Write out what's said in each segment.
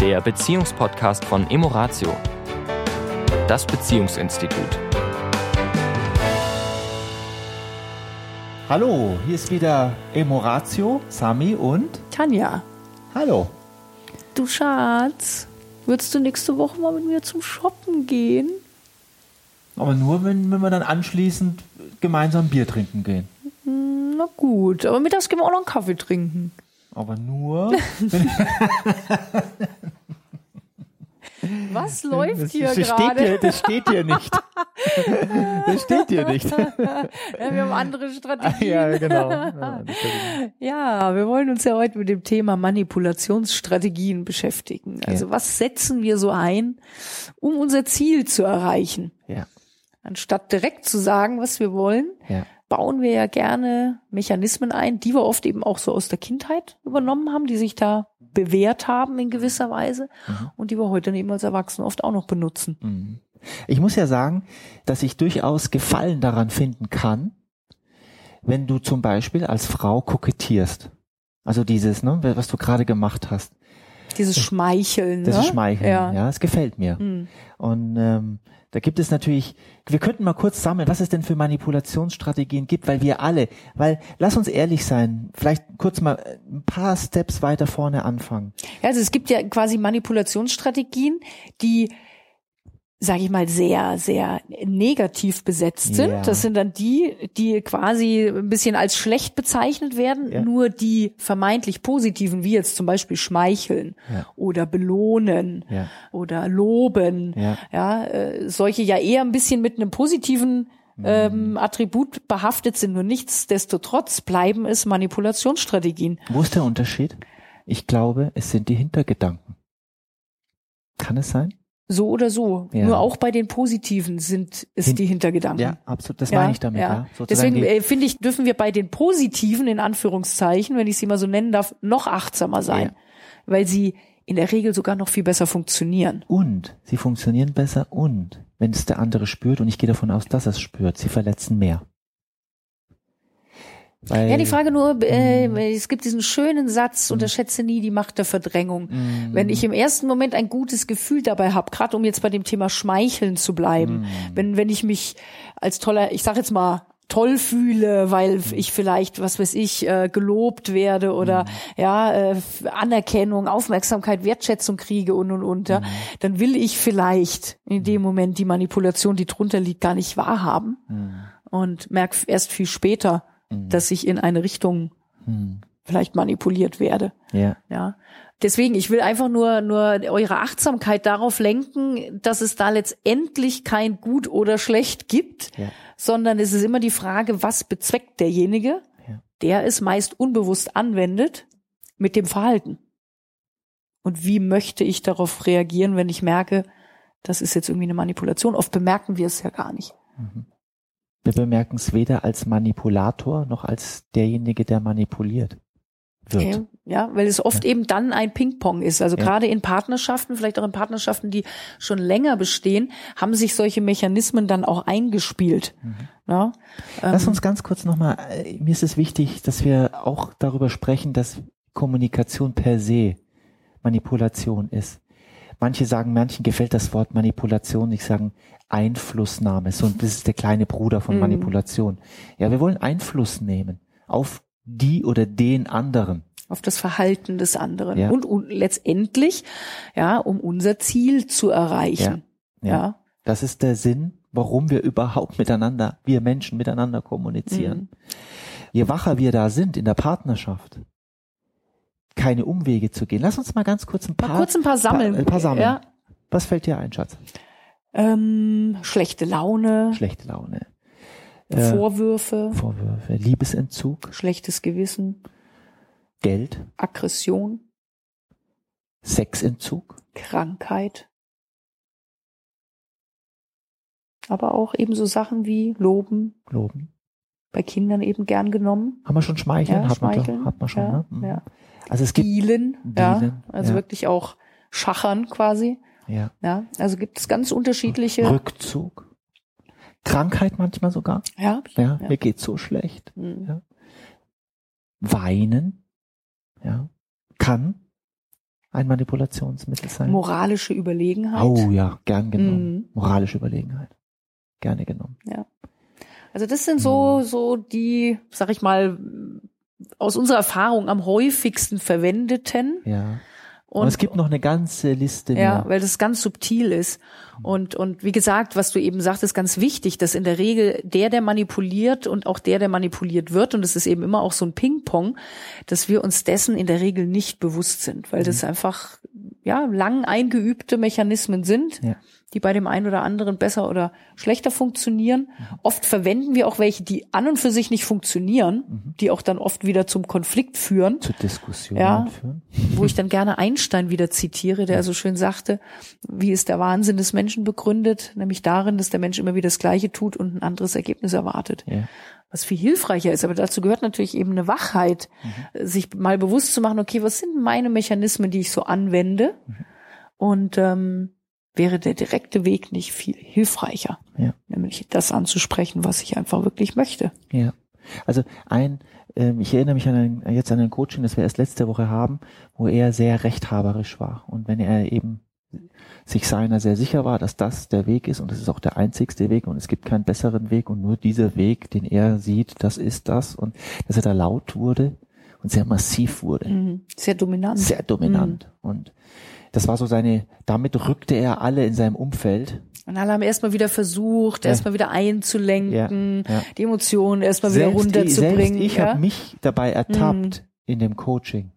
der Beziehungspodcast von Emoratio, das Beziehungsinstitut. Hallo, hier ist wieder Emoratio, Sami und Tanja. Hallo. Du Schatz, würdest du nächste Woche mal mit mir zum Shoppen gehen? Aber nur, wenn, wenn wir dann anschließend gemeinsam Bier trinken gehen. Na gut, aber mittags gehen wir auch noch einen Kaffee trinken. Aber nur. Was läuft das, hier gerade? hier, das steht hier nicht. Das steht hier nicht. Ja, wir haben andere Strategien. ja, genau. Ja, Ja, wir wollen uns ja heute mit dem Thema Manipulationsstrategien beschäftigen. Also Ja. was setzen wir so ein, um unser Ziel zu erreichen? ja. Anstatt direkt zu sagen, was wir wollen, ja. bauen wir ja gerne Mechanismen ein, die wir oft eben auch so aus der Kindheit übernommen haben, die sich da bewährt haben in gewisser Weise und die wir heute eben als Erwachsene oft auch noch benutzen. Mhm. Ich muss ja sagen, dass ich durchaus Gefallen daran finden kann, wenn du zum Beispiel als Frau kokettierst. Also dieses, ne, was du gerade gemacht hast. Dieses Schmeicheln. Das ne? Schmeicheln. Ja. Ja. es gefällt mir. Hm. Und ähm, da gibt es natürlich, wir könnten mal kurz sammeln, was es denn für Manipulationsstrategien gibt, weil wir alle, weil, lass uns ehrlich sein, vielleicht kurz mal ein paar Steps weiter vorne anfangen. Ja, also es gibt ja quasi Manipulationsstrategien, die sage ich mal, sehr, sehr negativ besetzt sind. Ja. Das sind dann die, die quasi ein bisschen als schlecht bezeichnet werden. Ja. Nur die vermeintlich positiven, wie jetzt zum Beispiel schmeicheln Ja. oder belohnen oder loben. Ja. Ja, äh, solche ja eher ein bisschen mit einem positiven Mhm. ähm, Attribut behaftet sind. Nur nichtsdestotrotz bleiben es Manipulationsstrategien. Wo ist der Unterschied? Ich glaube, es sind die Hintergedanken. Kann es sein? So oder so. Ja. Nur auch bei den Positiven sind es Hin- die Hintergedanken. Ja, absolut. Das meine ich damit. Ja. Sozusagen Deswegen äh, finde ich, dürfen wir bei den Positiven, in Anführungszeichen, wenn ich sie mal so nennen darf, noch achtsamer sein. Ja. Weil sie in der Regel sogar noch viel besser funktionieren. und sie funktionieren besser und wenn es der andere spürt und ich gehe davon aus, dass er es spürt, sie verletzen mehr. Weil, Ja, die Frage nur, äh, Mhm. es gibt diesen schönen Satz, unterschätze nie die Macht der Verdrängung. Mhm. Wenn ich im ersten Moment ein gutes Gefühl dabei habe, gerade um jetzt bei dem Thema Schmeicheln zu bleiben, Mhm. wenn, wenn ich mich als toller, ich sag jetzt mal, toll fühle, weil Mhm. ich vielleicht, was weiß ich, äh, gelobt werde oder ja, äh, Anerkennung, Aufmerksamkeit, Wertschätzung kriege und und und, Mhm. ja, dann will ich vielleicht in dem Moment die Manipulation, die drunter liegt, gar nicht wahrhaben Mhm. und merke erst viel später, dass ich in eine Richtung Mhm. vielleicht manipuliert werde. Ja. Ja. Deswegen, ich will einfach nur, nur eure Achtsamkeit darauf lenken, dass es da letztendlich kein gut oder schlecht gibt, Ja. sondern es ist immer die Frage, was bezweckt derjenige, Ja. der es meist unbewusst anwendet, mit dem Verhalten. Und wie möchte ich darauf reagieren, wenn ich merke, das ist jetzt irgendwie eine Manipulation? Oft bemerken wir es ja gar nicht. Wir bemerken es weder als Manipulator noch als derjenige, der manipuliert wird. Okay. Ja, weil es oft eben dann ein Ping-Pong ist. Also Ja. gerade in Partnerschaften, vielleicht auch in Partnerschaften, die schon länger bestehen, haben sich solche Mechanismen dann auch eingespielt. Mhm. Ja, Lass ähm, uns ganz kurz nochmal, mir ist es wichtig, dass wir auch darüber sprechen, dass Kommunikation per se Manipulation ist. Manche sagen, manchen gefällt das Wort Manipulation, ich sagen Einflussnahme. So, das ist der kleine Bruder von Mhm. Manipulation. Ja, wir wollen Einfluss nehmen auf die oder den anderen. auf das Verhalten des anderen Ja. und, und letztendlich, ja, um unser Ziel zu erreichen. Ja. Das ist der Sinn, warum wir überhaupt miteinander, wir Menschen miteinander kommunizieren. Mhm. Je wacher wir da sind in der Partnerschaft, keine Umwege zu gehen. Lass uns mal ganz kurz ein paar, Mal kurz ein paar sammeln. Ein paar sammeln. Ja. Was fällt dir ein, Schatz? Ähm, schlechte Laune, Schlechte Laune, äh, Vorwürfe, Vorwürfe, Liebesentzug, schlechtes Gewissen, Geld, Aggression, Sexentzug, Krankheit. Aber auch eben so Sachen wie Loben, Loben. Bei Kindern eben gern genommen. Haben wir schon Schmeicheln? Ja, hat, man Schmeicheln, doch, hat man schon, ja, ne? Mhm. ja. Also es gibt, Dealen, ja, also ja. wirklich auch Schachern quasi. ja, Ja, also gibt es ganz unterschiedliche. Rückzug, Krankheit manchmal sogar. Ja, Ja, Ja. mir geht's so schlecht. Mhm. Ja. Weinen, ja, kann ein Manipulationsmittel sein? Moralische Überlegenheit. Oh ja, gern genommen. Mhm. Moralische Überlegenheit. Gerne genommen. Also das sind so, Mhm. so die, sag ich mal, aus unserer Erfahrung am häufigsten verwendeten. Ja. Und, es gibt noch eine ganze Liste Ja, mehr. weil das ganz subtil ist. Und, und wie gesagt, was du eben sagtest, ganz wichtig, dass in der Regel der, der manipuliert und auch der, der manipuliert wird, und es ist eben immer auch so ein Ping-Pong, dass wir uns dessen in der Regel nicht bewusst sind, weil Mhm. das einfach, ja, lang eingeübte Mechanismen sind, Ja. Die bei dem einen oder anderen besser oder schlechter funktionieren. Mhm. Oft verwenden wir auch welche, die an und für sich nicht funktionieren, Mhm. die auch dann oft wieder zum Konflikt führen Zu Diskussionen Ja. führen. wo ich dann gerne Einstein wieder zitiere, der so schön sagte, wie ist der Wahnsinn des Menschen begründet, nämlich darin, dass der Mensch immer wieder das Gleiche tut und ein anderes Ergebnis erwartet. Ja. Was viel hilfreicher ist, aber dazu gehört natürlich eben eine Wachheit, Mhm. sich mal bewusst zu machen, okay, was sind meine Mechanismen, die ich so anwende? Mhm. Und ähm, wäre der direkte Weg nicht viel hilfreicher, Ja. nämlich das anzusprechen, was ich einfach wirklich möchte. Ja. Also ein, ähm, ich erinnere mich an ein, jetzt an ein Coaching, das wir erst letzte Woche haben, wo er sehr rechthaberisch war. Und wenn er eben sich seiner sehr sicher war, dass das der Weg ist und das ist auch der einzigste Weg und es gibt keinen besseren Weg und nur dieser Weg, den er sieht, das ist das und dass er da laut wurde und sehr massiv wurde. Mhm. Sehr dominant. Sehr dominant. Und das war so seine, damit rückte er alle in seinem Umfeld Und alle haben erstmal wieder versucht, Ja. erstmal wieder einzulenken, Ja, ja. die Emotionen erstmal wieder runterzubringen. selbst ich habe mich dabei ertappt in dem Coaching,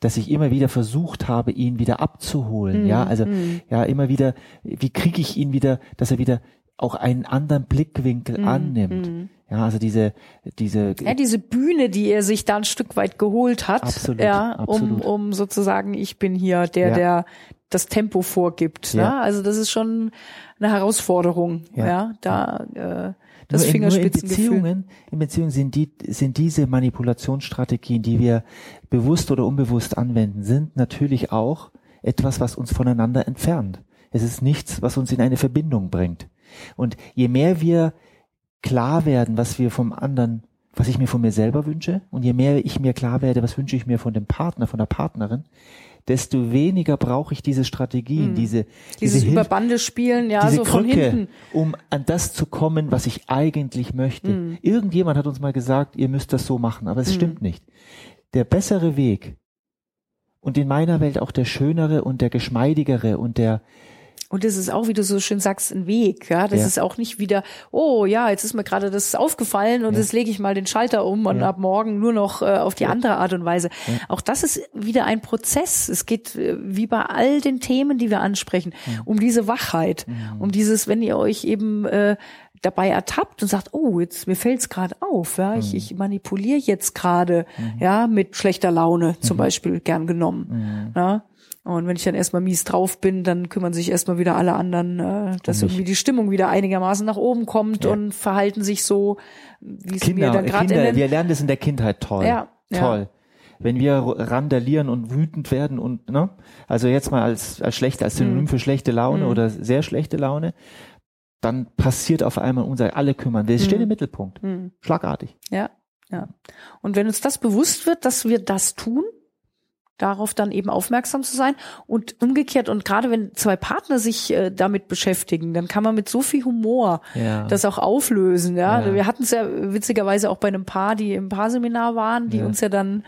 dass ich immer wieder versucht habe, ihn wieder abzuholen. Mhm, Ja, also mhm. ja immer wieder, wie kriege ich ihn wieder, dass er wieder auch einen anderen Blickwinkel Mhm, annimmt. mhm. Ja, also diese diese Ja, diese Bühne, die er sich da ein Stück weit geholt hat, Absolut, ja, um, absolut. um sozusagen, ich bin hier der, Ja. der das Tempo vorgibt. Ja. Ne? Also das ist schon eine Herausforderung, ja, Ja. da äh, das nur in, nur in Fingerspitzengefühl. Beziehungen, in Beziehungen sind die, sind diese Manipulationsstrategien, die wir bewusst oder unbewusst anwenden, sind natürlich auch etwas, was uns voneinander entfernt. Es ist nichts, was uns in eine Verbindung bringt. Und je mehr wir klar werden, was wir vom anderen, was ich mir von mir selber wünsche, und je mehr ich mir klar werde, was wünsche ich mir von dem Partner, von der Partnerin, desto weniger brauche ich diese Strategien, Mhm. diese, Dieses diese Hilf- über Bande spielen, ja, diese so von Krücke, hinten. um an das zu kommen, was ich eigentlich möchte. Mhm. Irgendjemand hat uns mal gesagt, ihr müsst das so machen, aber es Mhm. stimmt nicht. Der bessere Weg und in meiner Welt auch der schönere und der geschmeidigere und der Und das ist auch, wie du so schön sagst, ein Weg. Ja, das Ja. ist auch nicht wieder, oh ja, jetzt ist mir gerade das aufgefallen und Ja. jetzt lege ich mal den Schalter um und Ja. ab morgen nur noch äh, auf die andere Art und Weise. Auch das ist wieder ein Prozess. Es geht äh, wie bei all den Themen, die wir ansprechen, um diese Wachheit, Mhm. um dieses, wenn ihr euch eben äh, dabei ertappt und sagt, oh, jetzt mir fällt's gerade auf, ja, Mhm. ich, ich manipuliere jetzt gerade, ja, mit schlechter Laune zum Beispiel gern genommen. Mhm. Ja? Und wenn ich dann erstmal mies drauf bin, dann kümmern sich erstmal wieder alle anderen, äh, dass irgendwie die Stimmung wieder einigermaßen nach oben kommt Ja. und verhalten sich so, wie es mir Kinder, dann gerade in Kinder wir lernen das in der Kindheit toll. Ja, ja. Toll. Wenn wir randalieren und wütend werden und, ne, also jetzt mal als, als schlechte, als Synonym Mhm. für schlechte Laune Mhm. oder sehr schlechte Laune, dann passiert auf einmal unser, alle kümmern. Wir stehen Mhm. im Mittelpunkt. Hm, Schlagartig. ja, ja. Und wenn uns das bewusst wird, dass wir das tun, darauf dann eben aufmerksam zu sein und umgekehrt und gerade wenn zwei Partner sich äh, damit beschäftigen, dann kann man mit so viel Humor Ja. das auch auflösen. Ja, Ja. wir hatten es ja witzigerweise auch bei einem Paar, die im Paarseminar waren, die Ja. uns ja dann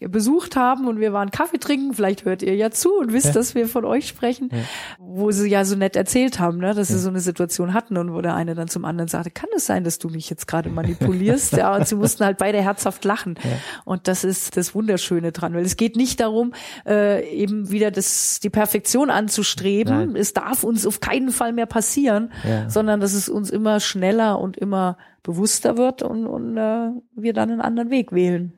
besucht haben und wir waren Kaffee trinken. Vielleicht hört ihr ja zu und wisst, dass wir von euch sprechen, wo sie ja so nett erzählt haben, ne, dass sie so eine Situation hatten und wo der eine dann zum anderen sagte, kann es sein, dass du mich jetzt gerade manipulierst? ja, und sie mussten halt beide herzhaft lachen. Und das ist das Wunderschöne dran, weil es geht nicht darum, äh, eben wieder das, die Perfektion anzustreben. Nein. Es darf uns auf keinen Fall mehr passieren, Ja. sondern dass es uns immer schneller und immer bewusster wird und, und äh, wir dann einen anderen Weg wählen.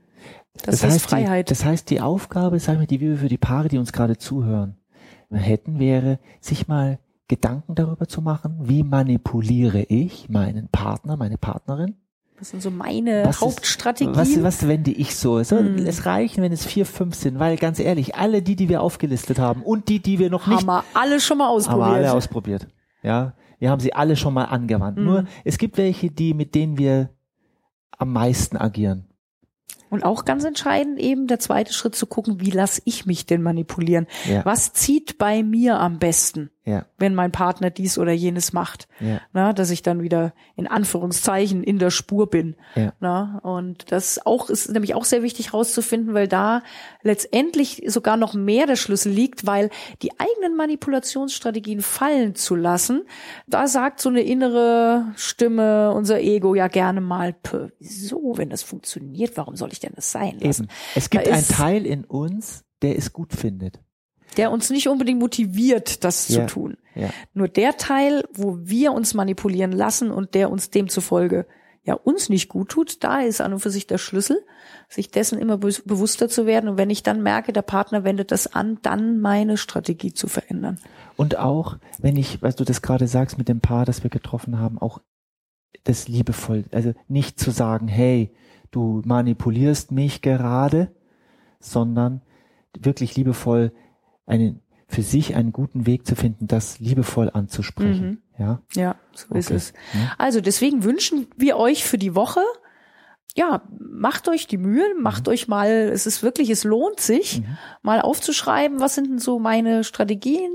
Das, heißt, Freiheit. Die, das heißt, die Aufgabe, sagen wir, die wir für die Paare, die uns gerade zuhören, hätten, wäre, sich mal Gedanken darüber zu machen, wie manipuliere ich meinen Partner, meine Partnerin? Das sind so meine Was ist- Hauptstrategien. Was, was wende ich so? so Hm. Es reichen, wenn es vier, fünf sind, weil ganz ehrlich, alle die, die wir aufgelistet haben und die, die wir noch haben nicht wir alle schon mal haben wir ausprobiert. alle ausprobiert. Ja, wir haben sie alle schon mal angewandt. Mhm. Nur es gibt welche, die mit denen wir am meisten agieren. Und auch ganz entscheidend eben der zweite Schritt zu gucken, wie lasse ich mich denn manipulieren? Ja. Was zieht bei mir am besten? Ja. wenn mein Partner dies oder jenes macht. Ja. Na, dass ich dann wieder in Anführungszeichen in der Spur bin. Ja. Na, und das auch ist nämlich auch sehr wichtig herauszufinden, weil da letztendlich sogar noch mehr der Schlüssel liegt, weil die eigenen Manipulationsstrategien fallen zu lassen, da sagt so eine innere Stimme, unser Ego ja gerne mal, "Pö, wieso, wenn das funktioniert, warum soll ich denn das sein lassen? Eben. Es gibt Da einen Teil in uns, der es gut findet. Der uns nicht unbedingt motiviert, das Ja. zu tun. Ja. Nur der Teil, wo wir uns manipulieren lassen und der uns demzufolge ja uns nicht gut tut, da ist an und für sich der Schlüssel, sich dessen immer be bewusster zu werden. Und wenn ich dann merke, der Partner wendet das an, dann meine Strategie zu verändern. Und auch, wenn ich, was du das gerade sagst mit dem Paar, das wir getroffen haben, auch das liebevoll, also nicht zu sagen, hey, du manipulierst mich gerade, sondern wirklich liebevoll einen, für sich einen guten Weg zu finden, das liebevoll anzusprechen. Ja. Ja, so ist Okay. es. Ja. Also deswegen wünschen wir euch für die Woche, ja, macht euch die Mühe, macht euch mal, es ist wirklich, es lohnt sich, Mhm. mal aufzuschreiben, was sind denn so meine Strategien,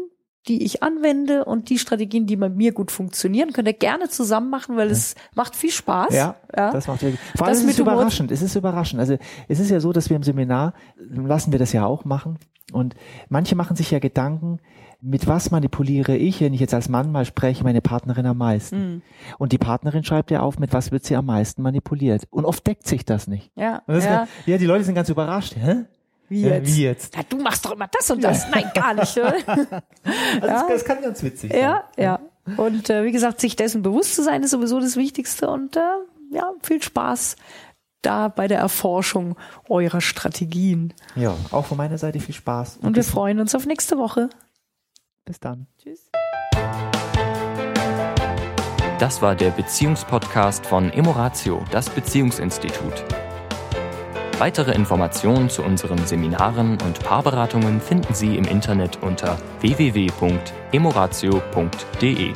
die ich anwende und die Strategien, die bei mir gut funktionieren, könnt ihr gerne zusammen machen, weil es macht viel Spaß. Ja, ja. das macht wirklich. Vor allem Das ist es überraschend. Es ist überraschend. Also es ist ja so, dass wir im Seminar lassen wir das ja auch machen. Und manche machen sich ja Gedanken, mit was manipuliere ich, wenn ich jetzt als Mann mal spreche, meine Partnerin am meisten. Mhm. Und die Partnerin schreibt ja auf, mit was wird sie am meisten manipuliert. Und oft deckt sich das nicht. ja, das ja. ja, die Leute sind ganz überrascht. Hä? Wie Ja, jetzt? wie jetzt? Ja, du machst doch immer das und das. Nein, gar nicht. oder? Also Ja. das, das kann ganz witzig sein. Ja, ja. Und äh, wie gesagt, sich dessen bewusst zu sein, ist sowieso das Wichtigste. Und äh, ja, viel Spaß da bei der Erforschung eurer Strategien. Ja, auch von meiner Seite viel Spaß. Und wir bis, freuen uns auf nächste Woche. bis dann. Tschüss. Das war der Beziehungspodcast von Emoratio, das Beziehungsinstitut. Weitere Informationen zu unseren Seminaren und Paarberatungen finden Sie im Internet unter www.emoratio.de.